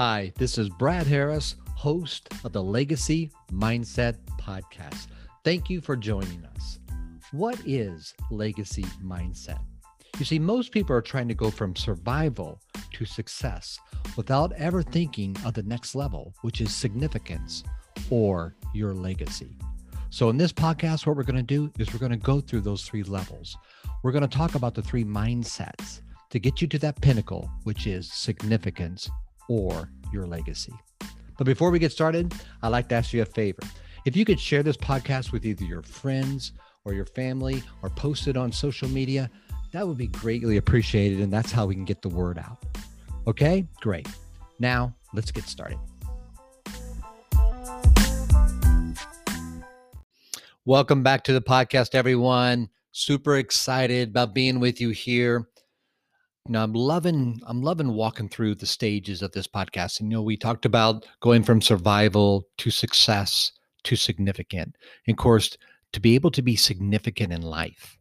Hi, this is Brad Harris, host of the Legacy Mindset Podcast. Thank you for joining us. What is legacy mindset? You see, most people are trying to go from survival to success without ever thinking of the next level, which is significance or your legacy. So, in this podcast, what we're going to do is we're going to go through those three levels. We're going to talk about the three mindsets to get you to that pinnacle, which is significance or your legacy. But before we get started, I'd like to ask you a favor. If you could share this podcast with either your friends or your family or post it on social media, that would be greatly appreciated. And that's how we can get the word out. Okay, great. Now let's get started. Welcome back to the podcast, everyone. Super excited about being with you here. You know, I'm loving I'm loving walking through the stages of this podcast. And you know, we talked about going from survival to success to significant. And of course, to be able to be significant in life.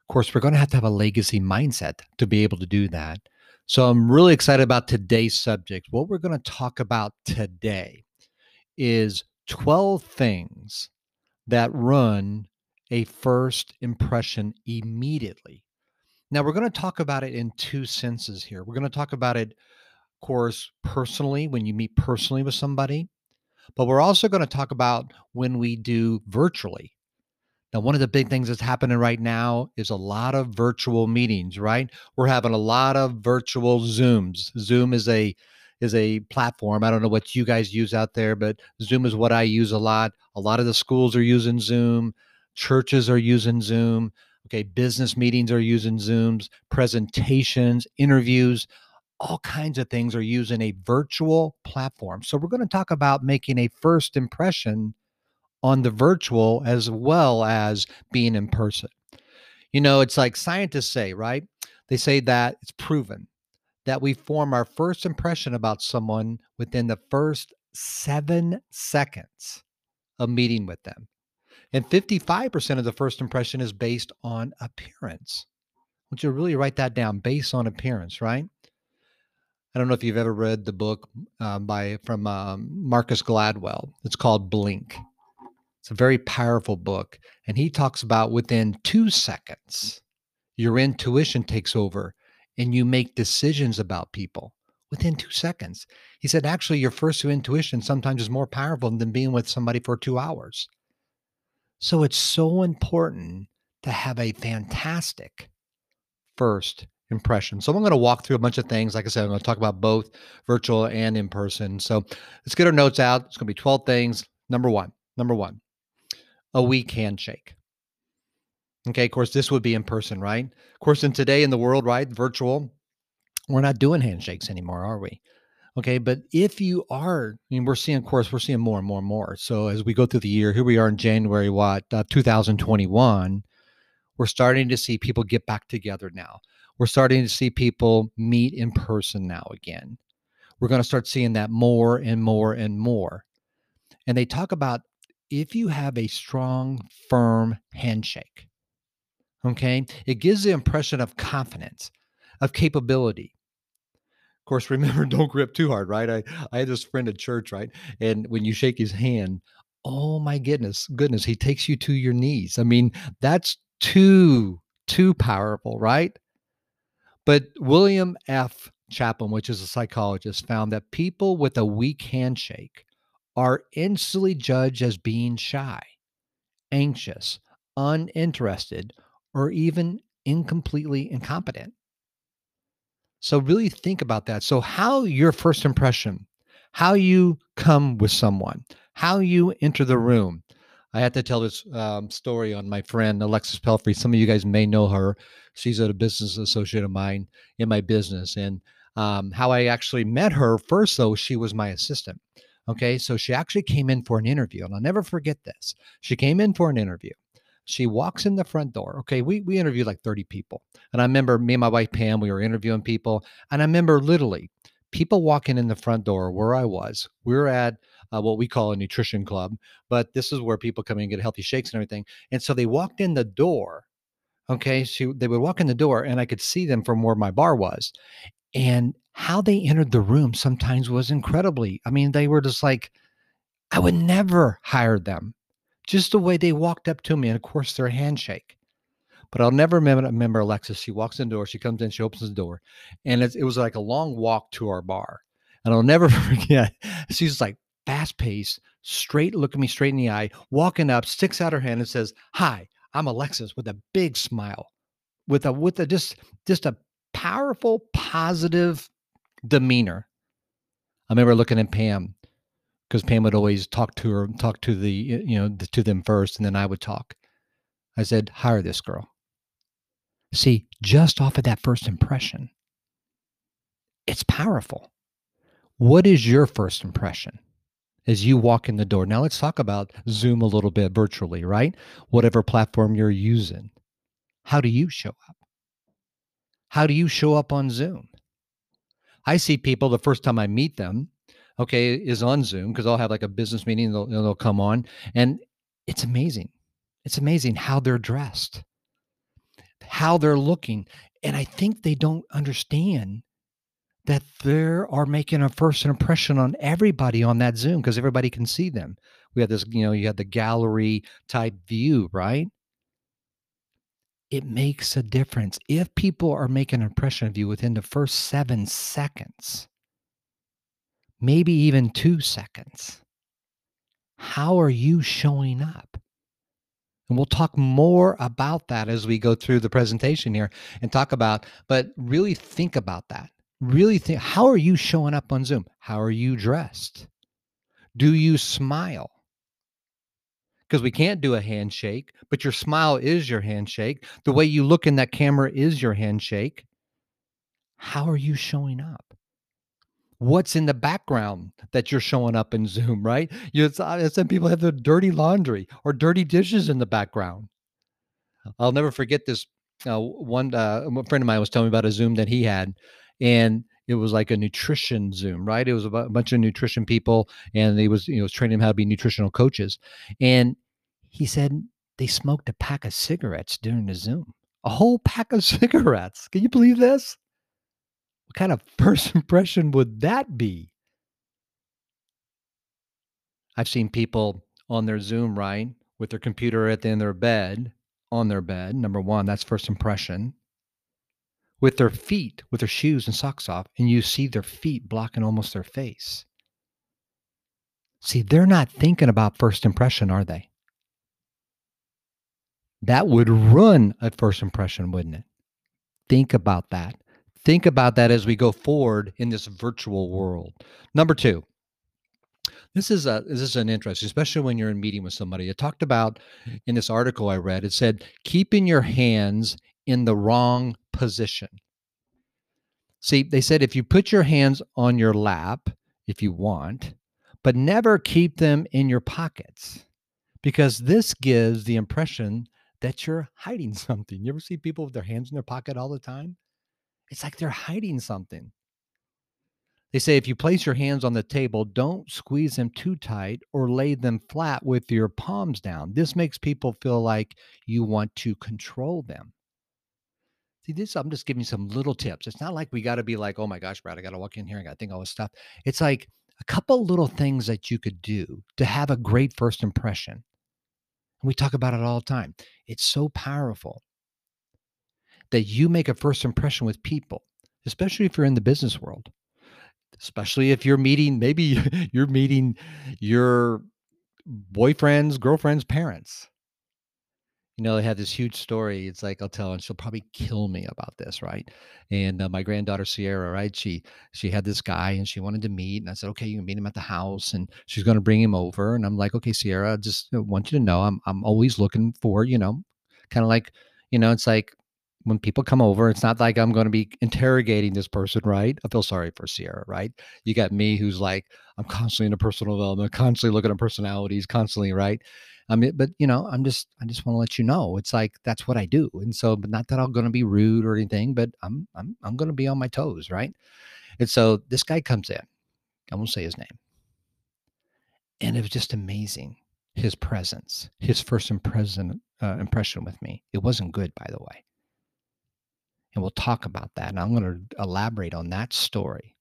Of course, we're going to have to have a legacy mindset to be able to do that. So I'm really excited about today's subject. What we're going to talk about today is 12 things that run a first impression immediately. Now, we're going to talk about it in two senses here. We're going to talk about it, of course, personally, when you meet personally with somebody, but we're also going to talk about when we do virtually. Now, one of the big things that's happening right now is a lot of virtual meetings, right? We're having a lot of virtual Zooms. Zoom is a is a platform. I don't know what you guys use out there, but Zoom is what I use a lot. A lot of the schools are using Zoom, churches are using Zoom. Okay, business meetings are using Zooms, presentations, interviews, all kinds of things are using a virtual platform. So we're going to talk about making a first impression on the virtual as well as being in person. You know, it's like scientists say, right? They say that it's proven that we form our first impression about someone within the first seven seconds of meeting with them. And 55% of the first impression is based on appearance. I want you to really write that down based on appearance, right? I don't know if you've ever read the book um, by from um, Marcus Gladwell. It's called Blink. It's a very powerful book, and he talks about within two seconds, your intuition takes over, and you make decisions about people within two seconds. He said, actually, your first intuition sometimes is more powerful than being with somebody for two hours. So it's so important to have a fantastic first impression. So I'm going to walk through a bunch of things. Like I said, I'm going to talk about both virtual and in person. So let's get our notes out. It's going to be 12 things. Number one, number one, a weak handshake. Okay, of course, this would be in person, right? Of course, in today in the world, right? Virtual, we're not doing handshakes anymore, are we? Okay, but if you are, I mean, we're seeing, of course, we're seeing more and more and more. So as we go through the year, here we are in January, what, uh, 2021, we're starting to see people get back together now. We're starting to see people meet in person now again. We're going to start seeing that more and more and more. And they talk about if you have a strong, firm handshake, okay, it gives the impression of confidence, of capability of course, remember, don't grip too hard, right? I, I had this friend at church, right? And when you shake his hand, oh my goodness, goodness, he takes you to your knees. I mean, that's too, too powerful, right? But William F. Chaplin, which is a psychologist, found that people with a weak handshake are instantly judged as being shy, anxious, uninterested, or even incompletely incompetent. So really think about that. So how your first impression, how you come with someone, how you enter the room. I had to tell this um, story on my friend Alexis Pelfrey. Some of you guys may know her. She's a business associate of mine in my business, and um, how I actually met her first, though she was my assistant. Okay, so she actually came in for an interview, and I'll never forget this. She came in for an interview, she walks in the front door. Okay, we we interviewed like 30 people. And I remember me and my wife Pam, we were interviewing people. And I remember literally people walking in the front door where I was. We were at uh, what we call a nutrition club, but this is where people come in and get healthy shakes and everything. And so they walked in the door. Okay, so they would walk in the door, and I could see them from where my bar was. And how they entered the room sometimes was incredibly. I mean, they were just like, I would never hire them. Just the way they walked up to me, and of course, their handshake. But I'll never remember, Alexis. She walks in the door, she comes in, she opens the door, and it was like a long walk to our bar. And I'll never forget. She's like fast paced, straight, looking me straight in the eye, walking up, sticks out her hand and says, "Hi, I'm Alexis," with a big smile, with a with a just just a powerful, positive demeanor. I remember looking at Pam because Pam would always talk to her, talk to the you know to them first, and then I would talk. I said, "Hire this girl." See, just off of that first impression, it's powerful. What is your first impression as you walk in the door? Now, let's talk about Zoom a little bit virtually, right? Whatever platform you're using. How do you show up? How do you show up on Zoom? I see people the first time I meet them, okay, is on Zoom because I'll have like a business meeting, they'll, they'll come on, and it's amazing. It's amazing how they're dressed how they're looking. And I think they don't understand that they are making a first impression on everybody on that Zoom because everybody can see them. We have this, you know, you have the gallery type view, right? It makes a difference. If people are making an impression of you within the first seven seconds, maybe even two seconds, how are you showing up? And we'll talk more about that as we go through the presentation here and talk about, but really think about that. Really think how are you showing up on Zoom? How are you dressed? Do you smile? Because we can't do a handshake, but your smile is your handshake. The way you look in that camera is your handshake. How are you showing up? What's in the background that you're showing up in Zoom, right? You uh, some people have the dirty laundry or dirty dishes in the background. I'll never forget this. Uh, one uh, friend of mine was telling me about a Zoom that he had, and it was like a nutrition Zoom, right? It was a bunch of nutrition people, and he was you know training them how to be nutritional coaches, and he said they smoked a pack of cigarettes during the Zoom, a whole pack of cigarettes. Can you believe this? What kind of first impression would that be? I've seen people on their Zoom, right, with their computer at the end of their bed, on their bed. Number one, that's first impression. With their feet, with their shoes and socks off, and you see their feet blocking almost their face. See, they're not thinking about first impression, are they? That would ruin a first impression, wouldn't it? Think about that think about that as we go forward in this virtual world. Number two, this is a this is an interest, especially when you're in meeting with somebody. It talked about in this article I read. It said keeping your hands in the wrong position. See, they said if you put your hands on your lap, if you want, but never keep them in your pockets, because this gives the impression that you're hiding something. You ever see people with their hands in their pocket all the time? It's like they're hiding something. They say if you place your hands on the table, don't squeeze them too tight or lay them flat with your palms down. This makes people feel like you want to control them. See, this I'm just giving you some little tips. It's not like we got to be like, oh my gosh, Brad, I got to walk in here. I got to think all this stuff. It's like a couple little things that you could do to have a great first impression. And we talk about it all the time. It's so powerful that you make a first impression with people, especially if you're in the business world, especially if you're meeting, maybe you're meeting your boyfriend's girlfriend's parents. You know, they have this huge story. It's like I'll tell, and she'll probably kill me about this, right? And uh, my granddaughter Sierra, right? She she had this guy, and she wanted to meet, and I said, okay, you can meet him at the house, and she's going to bring him over, and I'm like, okay, Sierra, just want you to know, I'm I'm always looking for, you know, kind of like, you know, it's like when people come over, it's not like I'm going to be interrogating this person, right? I feel sorry for Sierra, right? You got me who's like, I'm constantly in a personal development, constantly looking at personalities, constantly, right? I mean, but you know, I'm just, I just want to let you know, it's like that's what I do, and so, but not that I'm going to be rude or anything, but I'm, I'm, I'm going to be on my toes, right? And so this guy comes in, I won't say his name, and it was just amazing his presence, his first impression, uh, impression with me. It wasn't good, by the way and we'll talk about that. And I'm going to elaborate on that story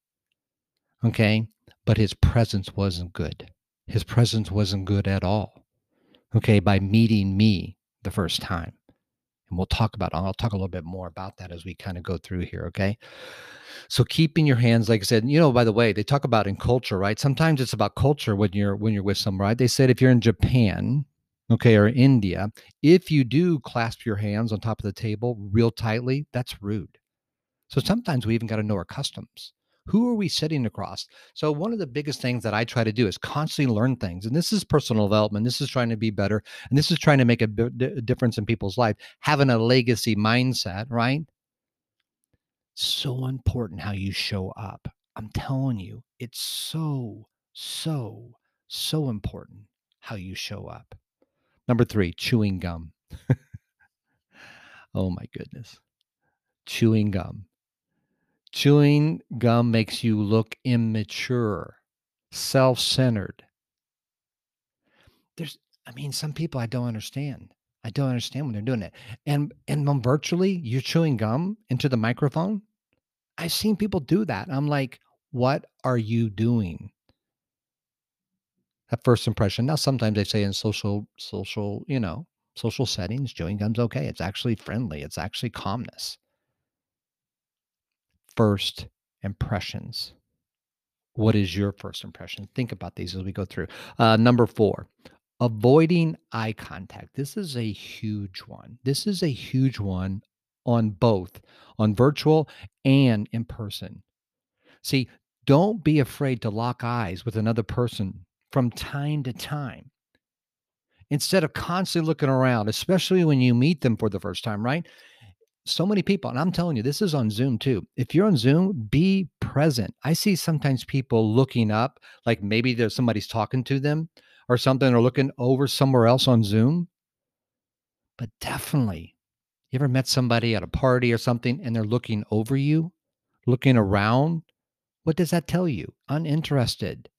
Okay. But his presence wasn't good. His presence wasn't good at all. Okay. By meeting me the first time. And we'll talk about, I'll talk a little bit more about that as we kind of go through here. Okay. So keeping your hands, like I said, you know, by the way, they talk about in culture, right? Sometimes it's about culture when you're when you're with someone, right? They said if you're in Japan, okay, or India, if you do clasp your hands on top of the table real tightly, that's rude. So sometimes we even got to know our customs. Who are we sitting across? So, one of the biggest things that I try to do is constantly learn things. And this is personal development. This is trying to be better. And this is trying to make a, b- difference in people's life, having a legacy mindset, right? So important how you show up. I'm telling you, it's so, so, so important how you show up. Number three, chewing gum. oh my goodness. Chewing gum. Chewing gum makes you look immature, self centered. There's, I mean, some people I don't understand. I don't understand when they're doing it. And and when virtually, you're chewing gum into the microphone. I've seen people do that. I'm like, what are you doing? First impression. Now, sometimes they say in social, social, you know, social settings, chewing gum's okay. It's actually friendly. It's actually calmness first impressions. What is your first impression? Think about these as we go through. Uh, number four, avoiding eye contact. This is a huge one. This is a huge one on both, on virtual and in person. See, don't be afraid to lock eyes with another person from time to time instead of constantly looking around, especially when you meet them for the first time, right? so many people, and I'm telling you, this is on Zoom too. If you're on Zoom, be present. I see sometimes people looking up, like maybe there's somebody's talking to them or something, or looking over somewhere else on Zoom. But definitely, you ever met somebody at a party or something and they're looking over you, looking around? What does that tell you? Uninterested.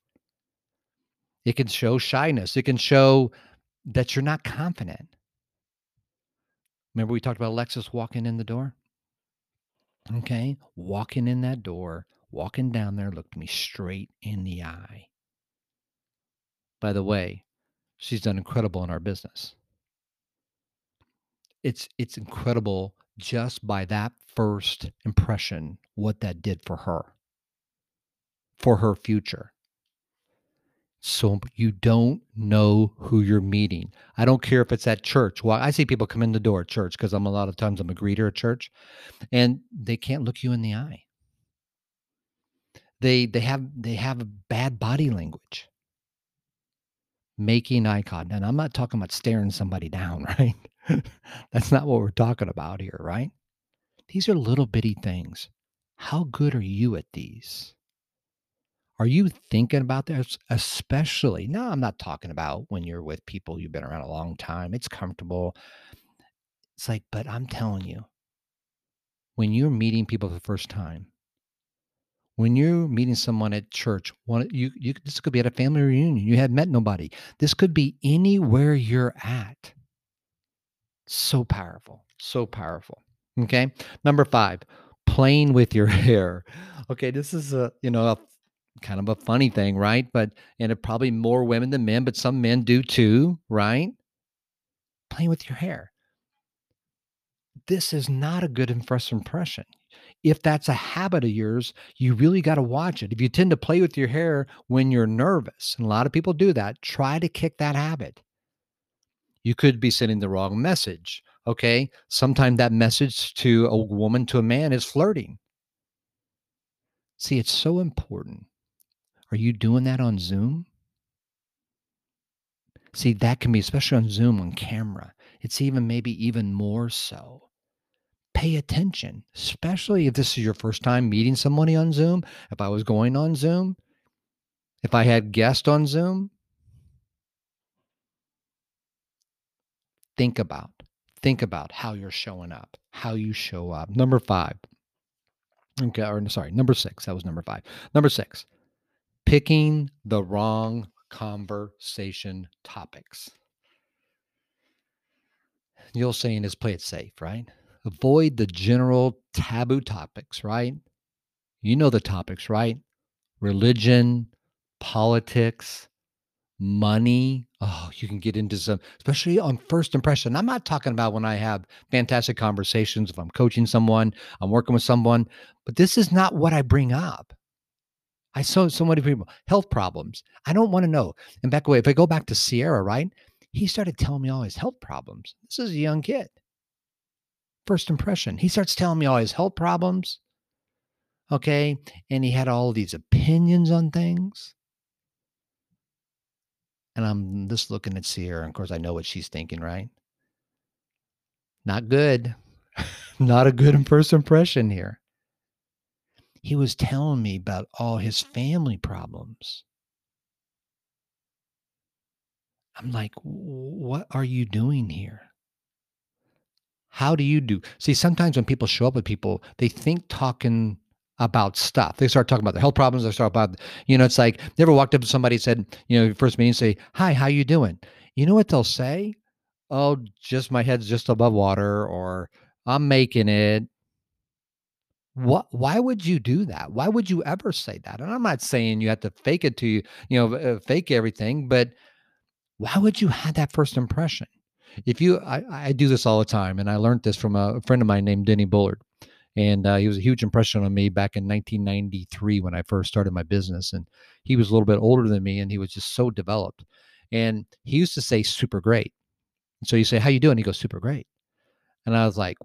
It can show shyness. It can show that you're not confident. Remember we talked about Alexis walking in the door? Okay, walking in that door, walking down there, looked me straight in the eye. By the way, she's done incredible in our business. It's it's incredible just by that first impression what that did for her. For her future. So you don't know who you're meeting. I don't care if it's at church. Well, I see people come in the door at church because I'm a lot of times I'm a greeter at church, and they can't look you in the eye. They they have they have a bad body language. Making eye contact. And I'm not talking about staring somebody down, right? That's not what we're talking about here, right? These are little bitty things. How good are you at these? Are you thinking about this? Especially, no, I'm not talking about when you're with people you've been around a long time. It's comfortable. It's like, but I'm telling you, when you're meeting people for the first time, when you're meeting someone at church, one you you this could be at a family reunion. You had met nobody. This could be anywhere you're at. So powerful. So powerful. Okay. Number five, playing with your hair. Okay, this is a you know a kind of a funny thing, right? But and it probably more women than men, but some men do too, right? Playing with your hair. This is not a good first impression. If that's a habit of yours, you really got to watch it. If you tend to play with your hair when you're nervous, and a lot of people do that, try to kick that habit. You could be sending the wrong message. Okay. Sometimes that message to a woman, to a man is flirting. See, it's so important are you doing that on Zoom? See, that can be, especially on Zoom on camera, it's even maybe even more so. Pay attention, especially if this is your first time meeting somebody on Zoom. If I was going on Zoom, if I had guests on Zoom, think about think about how you're showing up, how you show up. Number five. Okay, or sorry, number six. That was number five. Number six picking the wrong conversation topics. You'll say saying is play it safe, right? Avoid the general taboo topics, right? You know the topics, right? religion, politics, money. Oh, you can get into some, especially on first impression. I'm not talking about when I have fantastic conversations, if I'm coaching someone, I'm working with someone, but this is not what I bring up. I saw so many people, health problems. I don't want to know. And back away, if I go back to Sierra, right? He started telling me all his health problems. This is a young kid. First impression. He starts telling me all his health problems. Okay. And he had all these opinions on things. And I'm just looking at Sierra. And of course, I know what she's thinking, right? Not good. Not a good first impression here. He was telling me about all his family problems. I'm like, what are you doing here? How do you do? See, sometimes when people show up with people, they think talking about stuff. They start talking about their health problems. They start about, you know, it's like they ever walked up to somebody said, you know, first meeting, say, "Hi, how you doing?" You know what they'll say? Oh, just my head's just above water, or I'm making it. What? Why would you do that? Why would you ever say that? And I'm not saying you have to fake it to you, you know, uh, fake everything, but why would you have that first impression? If you, I, I do this all the time, and I learned this from a friend of mine named Denny Bullard and uh, he was a huge impression on me back in 1993 when I first started my business. And he was a little bit older than me, and he was just so developed. And he used to say "super great." And so you say, "How you doing?" He goes, "Super great." And I was like,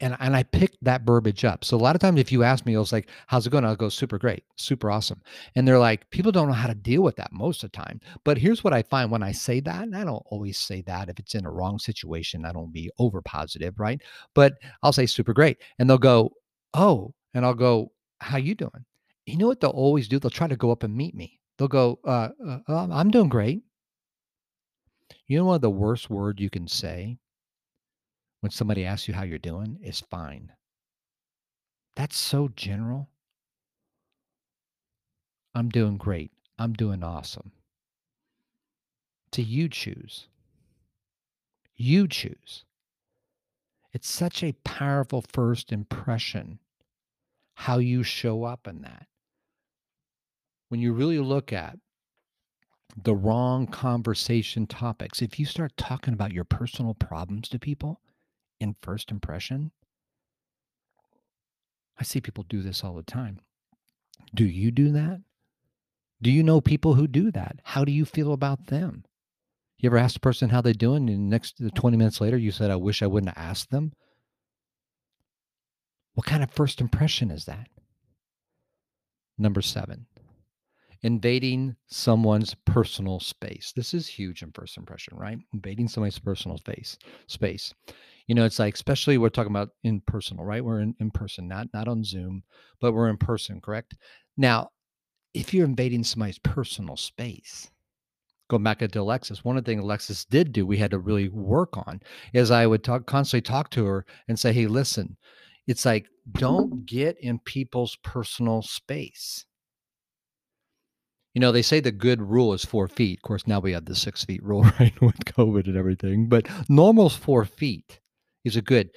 and and I picked that verbiage up. So a lot of times, if you ask me, I was like, "How's it going?" I'll go, "Super great, super awesome." And they're like, people don't know how to deal with that most of the time. But here's what I find when I say that, and I don't always say that if it's in a wrong situation. I don't be over positive, right? But I'll say super great, and they'll go, "Oh," and I'll go, "How you doing?" You know what they'll always do? They'll try to go up and meet me. They'll go, uh, uh, um, "I'm doing great." You know what the worst word you can say when somebody asks you how you're doing is fine. That's so general. I'm doing great. I'm doing awesome. To you choose. You choose. It's such a powerful first impression how you show up in that. When you really look at the wrong conversation topics, if you start talking about your personal problems to people in first impression, I see people do this all the time. Do you do that? Do you know people who do that? How do you feel about them? You ever ask the person how they're doing, and next 20 minutes later, you said, I wish I wouldn't have asked them? What kind of first impression is that? Number seven, invading someone's personal space. This is huge in first impression, right? Invading somebody's personal space. Space you know it's like especially we're talking about in personal right we're in, in person not not on zoom but we're in person correct now if you're invading somebody's personal space going back into alexis one of the things alexis did do we had to really work on is i would talk constantly talk to her and say hey listen it's like don't get in people's personal space you know, they say the good rule is four feet. Of course, now we have the six feet rule, right, with COVID and everything. But normal's four feet is a good.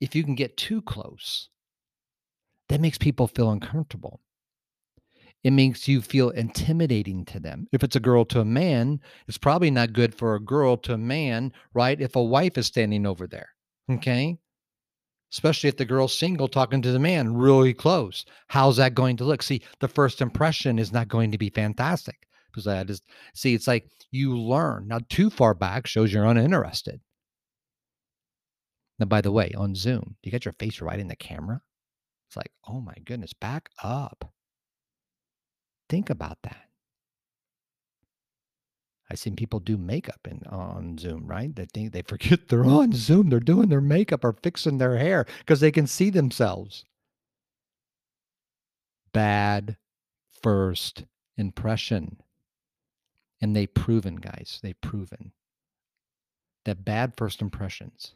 If you can get too close, that makes people feel uncomfortable. It makes you feel intimidating to them. If it's a girl to a man, it's probably not good for a girl to a man, right? If a wife is standing over there, okay? Especially if the girl's single talking to the man really close. How's that going to look? See, the first impression is not going to be fantastic because I is, see, it's like you learn. Now, too far back shows you're uninterested. Now, by the way, on Zoom, you get your face right in the camera? It's like, oh my goodness, back up. Think about that. I've seen people do makeup in, on Zoom, right? They think they forget they're on Zoom. They're doing their makeup or fixing their hair because they can see themselves. Bad first impression. And they've proven, guys, they've proven that bad first impressions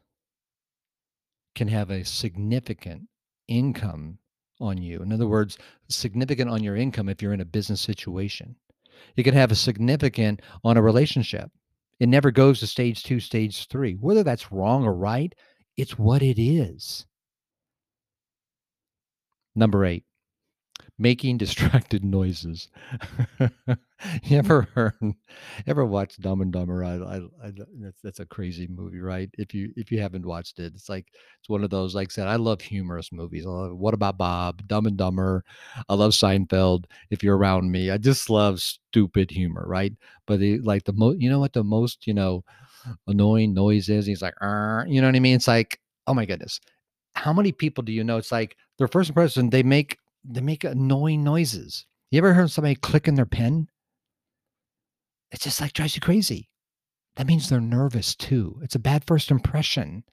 can have a significant income on you. In other words, significant on your income if you're in a business situation. It can have a significant on a relationship. It never goes to stage two, stage three. Whether that's wrong or right, it's what it is. Number eight, making distracted noises. you hmm. ever heard, ever watched Dumb and Dumber? I, I, I, that's that's a crazy movie, right? If you if you haven't watched it, it's like it's one of those. Like I said, I love humorous movies. Love, what about Bob? Dumb and Dumber. I love Seinfeld. If you're around me, I just love stupid humor, right? But the like the most, you know what the most you know annoying noise is? He's like, you know what I mean? It's like, oh my goodness. How many people do you know? It's like their first impression, they make they make annoying noises. You ever heard somebody clicking their pen? It's just like drives you crazy. That means they're nervous too. It's a bad first impression.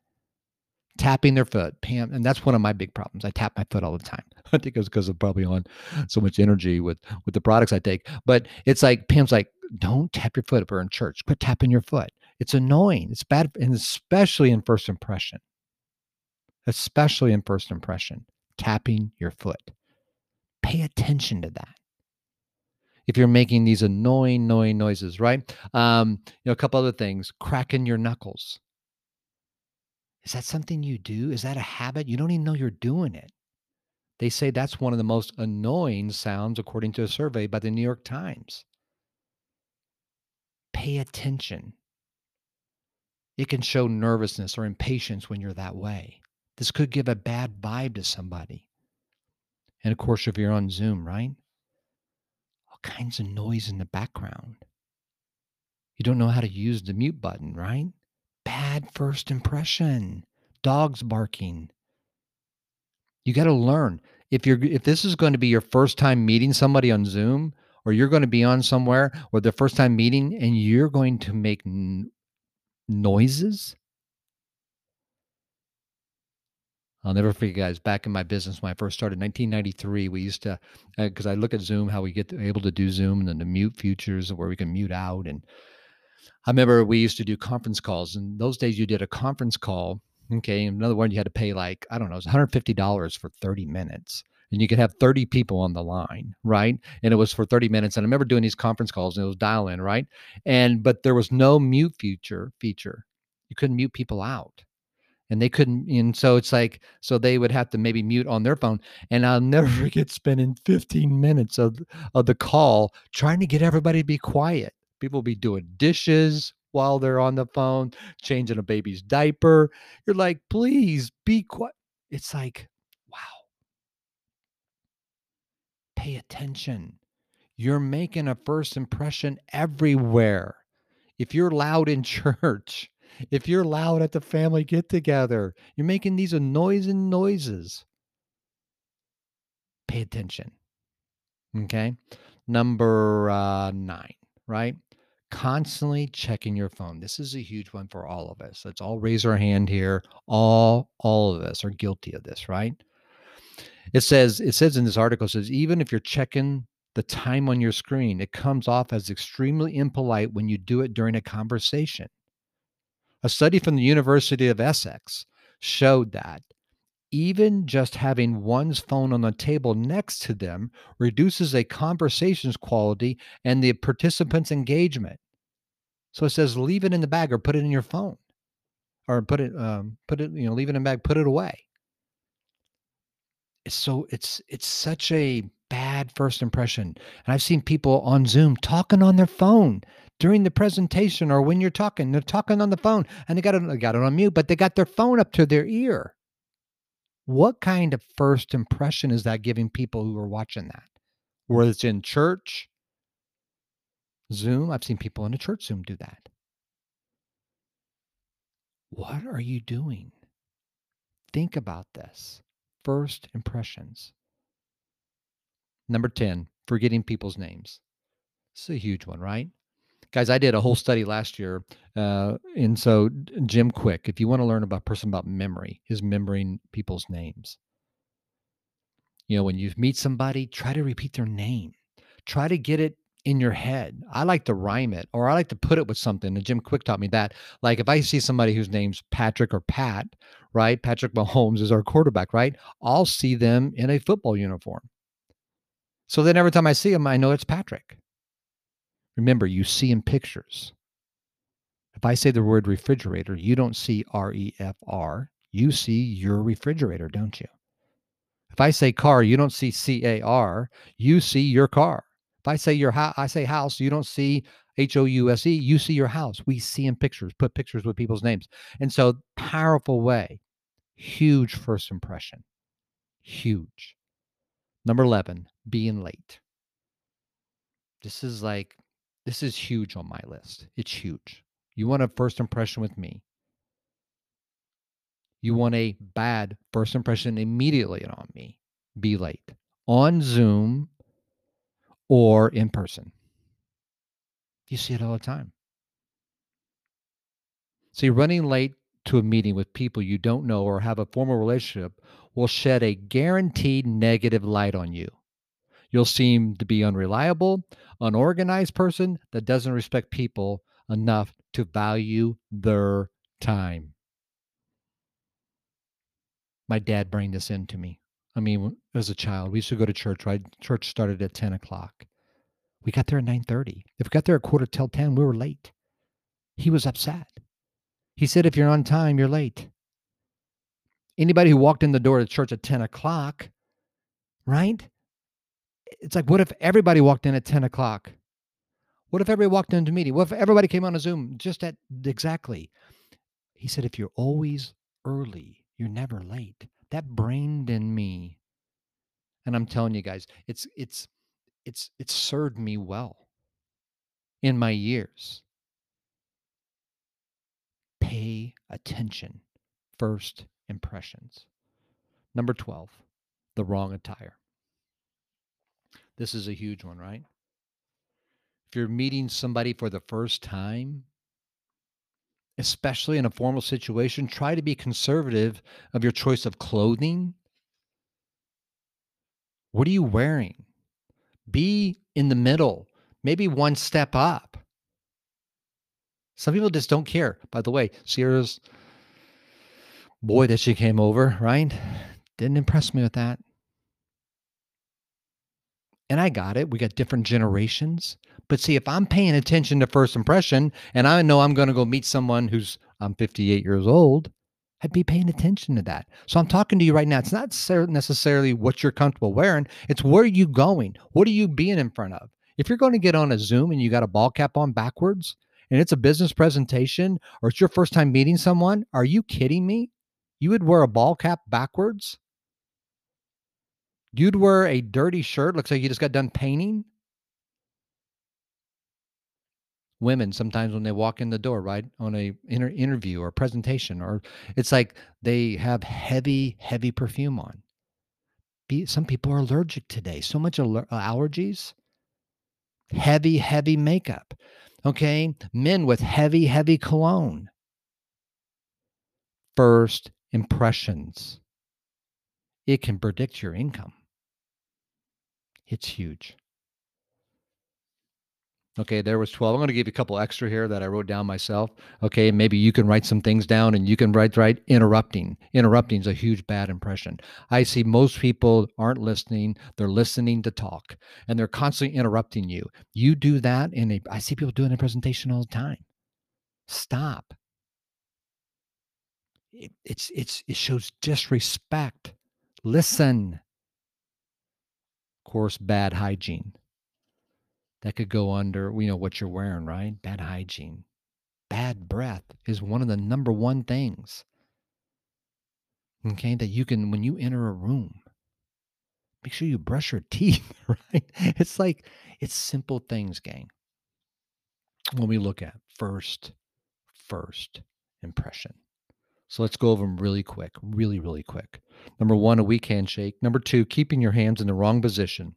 Tapping their foot, Pam, and that's one of my big problems. I tap my foot all the time. I think it's because I'm probably on so much energy with with the products I take. But it's like Pam's like, don't tap your foot if we're in church. Quit tapping your foot. It's annoying. It's bad, and especially in first impression. Especially in first impression, tapping your foot. Pay attention to that. If you're making these annoying, annoying noises, right? Um, you know, a couple other things, cracking your knuckles. Is that something you do? Is that a habit? You don't even know you're doing it. They say that's one of the most annoying sounds, according to a survey by the New York Times. Pay attention. It can show nervousness or impatience when you're that way. This could give a bad vibe to somebody. And of course, if you're on Zoom, right? All kinds of noise in the background. You don't know how to use the mute button, right? Bad first impression. Dogs barking. You got to learn. If you're if this is going to be your first time meeting somebody on Zoom or you're going to be on somewhere or the first time meeting and you're going to make n- noises, I'll never forget, guys. Back in my business when I first started, 1993, we used to, because uh, I look at Zoom, how we get to, able to do Zoom, and then the mute features where we can mute out. And I remember we used to do conference calls. And those days, you did a conference call. Okay, in other words, you had to pay like I don't know, it was 150 dollars for 30 minutes, and you could have 30 people on the line, right? And it was for 30 minutes. And I remember doing these conference calls, and it was dial in, right? And but there was no mute feature feature. You couldn't mute people out and they couldn't and so it's like so they would have to maybe mute on their phone and i'll never forget spending 15 minutes of of the call trying to get everybody to be quiet. People be doing dishes while they're on the phone changing a baby's diaper. You're like please be quiet it's like wow. Pay attention. You're making a first impression everywhere. If you're loud in church if you're loud at the family get together, you're making these annoying noises. Pay attention. Okay. Number uh, nine, right? Constantly checking your phone. This is a huge one for all of us. Let's all raise our hand here. All, all of us are guilty of this, right? It says, it says in this article, it says, even if you're checking the time on your screen, it comes off as extremely impolite when you do it during a conversation. A study from the University of Essex showed that even just having one's phone on the table next to them reduces a conversation's quality and the participant's engagement. So it says leave it in the bag or put it in your phone, or put it um, put it you know leave it in the bag, put it away. So it's it's such a bad first impression, and I've seen people on Zoom talking on their phone during the presentation or when you're talking. They're talking on the phone and they got it, they got it on mute, but they got their phone up to their ear. What kind of first impression is that giving people who are watching that? Whether it's in church, Zoom, I've seen people in a church Zoom do that. What are you doing? Think about this. First impressions. Number 10, forgetting people's names. It's a huge one, right? Guys i did a whole study last year uh, and so jim kwik if you want to learn about person about memory his remembering people's names. You know when you meet somebody try to repeat their name. Try to get it in your head. I like to rhyme it or i like to put it with something and jim kwik taught me that. Like if i see somebody whose name's patrick or pat right patrick mahomes is our quarterback right i'll see them in a football uniform. So then every time i see him i know it's patrick Remember, you see in pictures. If I say the word refrigerator, you don't see R E F R. You see your refrigerator, don't you? If I say car, you don't see C A R, you see your car. If I say your house, I say house, you don't see H O U S E, you see your house. We see in pictures, put pictures with people's names. And so, powerful way, huge first impression. Huge. Number 11, being late. This is like, this is huge on my list. It's huge. You want a first impression with me. You want a bad first impression immediately on me. Be late on Zoom or in person. You see it all the time. See, running late to a meeting with people you don't know or have a formal relationship will shed a guaranteed negative light on you. You'll seem to be unreliable, unorganized person that doesn't respect people enough to value their time. My dad bring this into me. I mean, as a child, we used to go to church, right? Church started at 10 o'clock. We got there at 9:30. If we got there at quarter till 10, we were late. He was upset. He said, if you're on time, you're late. Anybody who walked in the door of church at 10 o'clock, right? It's like, what if everybody walked in at 10 o'clock? What if everybody walked into a meeting? What if everybody came on a Zoom just at exactly? He said, if you're always early, you're never late. That brained in me. And I'm telling you guys, it's it's it's it's served me well in my years. Pay attention. First impressions. Number 12, the wrong attire. This is a huge one, right? If you're meeting somebody for the first time, especially in a formal situation, try to be conservative of your choice of clothing. What are you wearing? Be in the middle, maybe one step up. Some people just don't care. By the way, Sierra's boy that she came over, right? Didn't impress me with that. And I got it. We got different generations. But see, if I'm paying attention to first impression and I know I'm going to go meet someone who's I'm 58 years old, I'd be paying attention to that. So I'm talking to you right now. It's not necessarily what you're comfortable wearing, it's where are you going? What are you being in front of? If you're going to get on a Zoom and you got a ball cap on backwards and it's a business presentation or it's your first time meeting someone, are you kidding me? You would wear a ball cap backwards? You'd wear a dirty shirt, looks like you just got done painting? women sometimes when they walk in the door right on a inter- interview or presentation or it's like they have heavy heavy perfume on. Be, some people are allergic today so much aller- uh, allergies. Heavy heavy makeup okay? Men with heavy heavy cologne. First impressions. It can predict your income it's huge Okay, there was 12. I'm going to give you a couple extra here that I wrote down myself. Okay, maybe you can write some things down and you can write right interrupting. Interrupting is a huge bad impression. I see most people aren't listening, they're listening to talk and they're constantly interrupting you. You do that in a I see people doing a presentation all the time. Stop. It, it's it's it shows disrespect. Listen. Course, bad hygiene that could go under, you know, what you're wearing, right? Bad hygiene. Bad breath is one of the number one things. Okay, that you can, when you enter a room, make sure you brush your teeth, right? It's like, it's simple things, gang. When we look at first, first impression. So let's go over them really quick, really, really quick. Number one, a weak handshake. Number two, keeping your hands in the wrong position.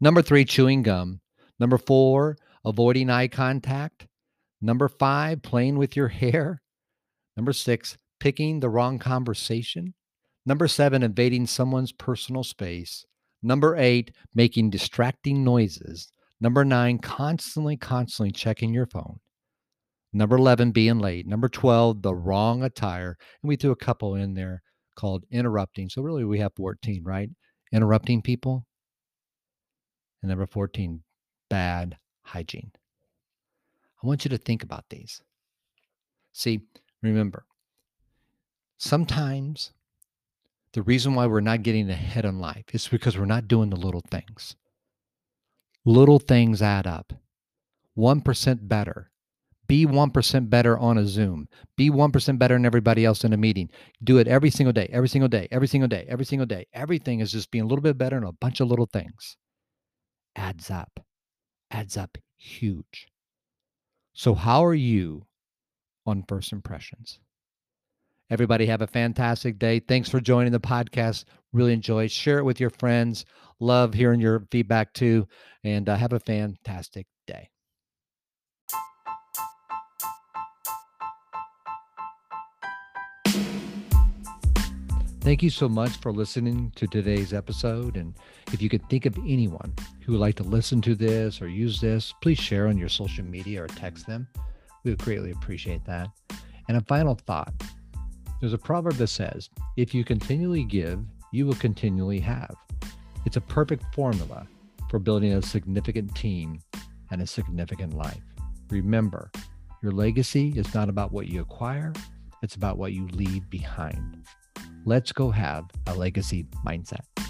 Number three, chewing gum. Number four, avoiding eye contact. Number five, playing with your hair. Number six, picking the wrong conversation. Number seven, invading someone's personal space. Number eight, making distracting noises. Number nine, constantly, constantly checking your phone. Number 11, being late. Number 12, the wrong attire. And we threw a couple in there called interrupting. So really, we have 14, right? Interrupting people. And number 14, bad hygiene. I want you to think about these. See, remember, sometimes the reason why we're not getting ahead in life is because we're not doing the little things. Little things add up. 1% better. Be 1% better on a Zoom. Be 1% better than everybody else in a meeting. Do it every single day, every single day, every single day, every single day. Everything is just being a little bit better in a bunch of little things. Adds up. Adds up huge. So, how are you on first impressions? Everybody have a fantastic day. Thanks for joining the podcast. Really enjoy. Share it with your friends. Love hearing your feedback too. And uh, have a fantastic day. Thank you so much for listening to today's episode. And if you could think of anyone who would like to listen to this or use this, please share on your social media or text them. We would greatly appreciate that. And a final thought there's a proverb that says, if you continually give, you will continually have. It's a perfect formula for building a significant team and a significant life. Remember, your legacy is not about what you acquire, it's about what you leave behind. Let's go have a legacy mindset.